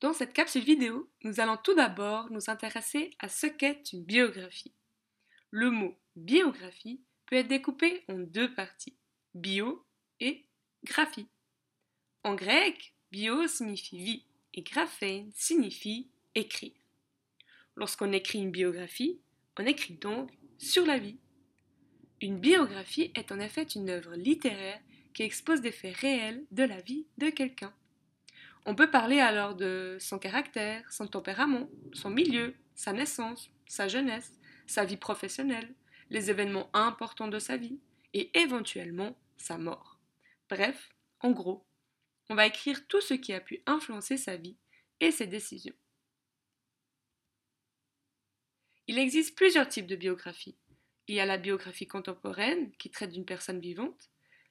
Dans cette capsule vidéo, nous allons tout d'abord nous intéresser à ce qu'est une biographie. Le mot biographie peut être découpé en deux parties, bio et graphie. En grec, bio signifie vie et graphène signifie écrire. Lorsqu'on écrit une biographie, on écrit donc sur la vie. Une biographie est en effet une œuvre littéraire qui expose des faits réels de la vie de quelqu'un. On peut parler alors de son caractère, son tempérament, son milieu, sa naissance, sa jeunesse, sa vie professionnelle, les événements importants de sa vie et éventuellement sa mort. Bref, en gros, on va écrire tout ce qui a pu influencer sa vie et ses décisions. Il existe plusieurs types de biographies. Il y a la biographie contemporaine qui traite d'une personne vivante,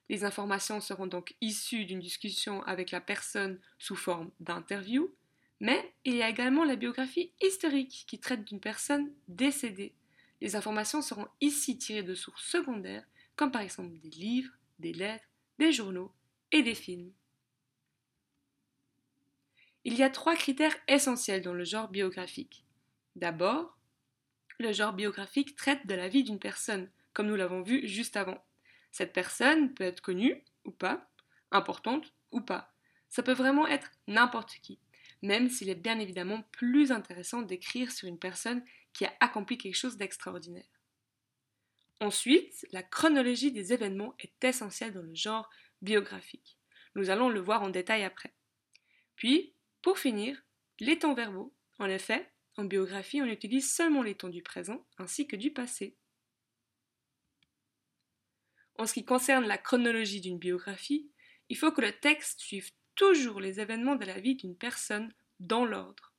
les informations seront donc issues d'une discussion avec la personne sous forme d'interview, mais il y a également la biographie historique qui traite d'une personne décédée. Les informations seront ici tirées de sources secondaires, comme par exemple des livres, des lettres, des journaux et des films. Il y a trois critères essentiels dans le genre biographique. D'abord, le genre biographique traite de la vie d'une personne, comme nous l'avons vu juste avant. Cette personne peut être connue ou pas, importante ou pas. Ça peut vraiment être n'importe qui, même s'il est bien évidemment plus intéressant d'écrire sur une personne qui a accompli quelque chose d'extraordinaire. Ensuite, la chronologie des événements est essentielle dans le genre biographique. Nous allons le voir en détail après. Puis, pour finir, les temps verbaux. En effet, en biographie, on utilise seulement les temps du présent ainsi que du passé. En ce qui concerne la chronologie d'une biographie, il faut que le texte suive toujours les événements de la vie d'une personne dans l'ordre.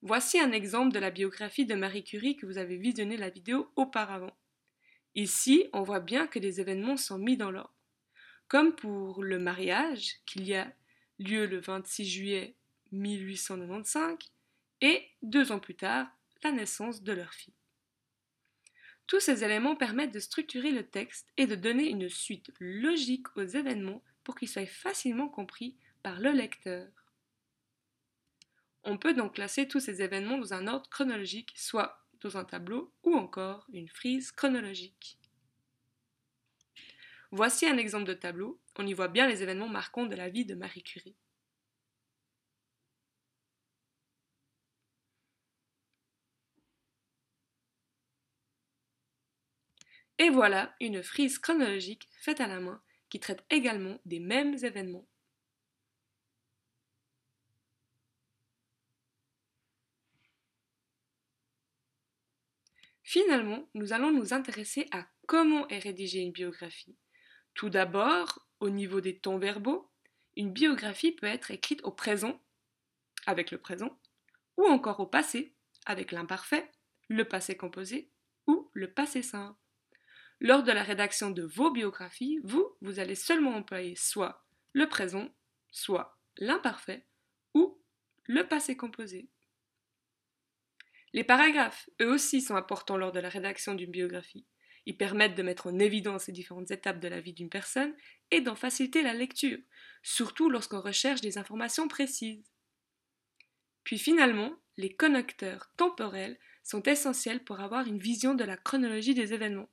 Voici un exemple de la biographie de Marie Curie que vous avez visionné la vidéo auparavant. Ici, on voit bien que les événements sont mis dans l'ordre. Comme pour le mariage, qu'il y a lieu le 26 juillet 1895, et deux ans plus tard, la naissance de leur fille. Tous ces éléments permettent de structurer le texte et de donner une suite logique aux événements pour qu'ils soient facilement compris par le lecteur. On peut donc classer tous ces événements dans un ordre chronologique, soit dans un tableau ou encore une frise chronologique. Voici un exemple de tableau, on y voit bien les événements marquants de la vie de Marie Curie. Et voilà une frise chronologique faite à la main qui traite également des mêmes événements. Finalement, nous allons nous intéresser à comment est rédigée une biographie. Tout d'abord, au niveau des temps verbaux, une biographie peut être écrite au présent, avec le présent, ou encore au passé, avec l'imparfait, le passé composé ou le passé simple. Lors de la rédaction de vos biographies, vous, vous allez seulement employer soit le présent, soit l'imparfait ou le passé composé. Les paragraphes, eux aussi, sont importants lors de la rédaction d'une biographie. Ils permettent de mettre en évidence les différentes étapes de la vie d'une personne et d'en faciliter la lecture, surtout lorsqu'on recherche des informations précises. Puis finalement, les connecteurs temporels sont essentiels pour avoir une vision de la chronologie des événements.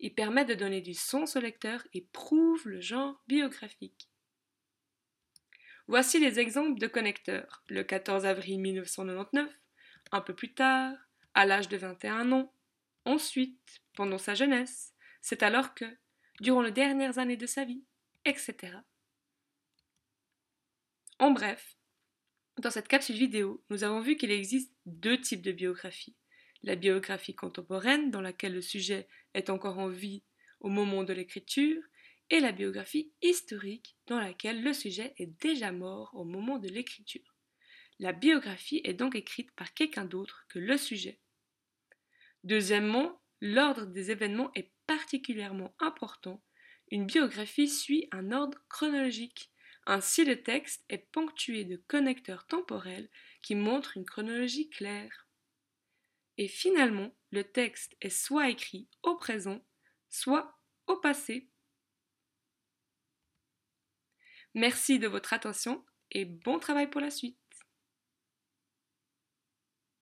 Il permet de donner du sens au lecteur et prouve le genre biographique. Voici les exemples de connecteurs. Le 14 avril 1999, un peu plus tard, à l'âge de 21 ans, ensuite, pendant sa jeunesse, c'est alors que, durant les dernières années de sa vie, etc. En bref, dans cette capsule vidéo, nous avons vu qu'il existe deux types de biographies la biographie contemporaine dans laquelle le sujet est encore en vie au moment de l'écriture, et la biographie historique dans laquelle le sujet est déjà mort au moment de l'écriture. La biographie est donc écrite par quelqu'un d'autre que le sujet. Deuxièmement, l'ordre des événements est particulièrement important. Une biographie suit un ordre chronologique. Ainsi, le texte est ponctué de connecteurs temporels qui montrent une chronologie claire. Et finalement, le texte est soit écrit au présent, soit au passé. Merci de votre attention et bon travail pour la suite.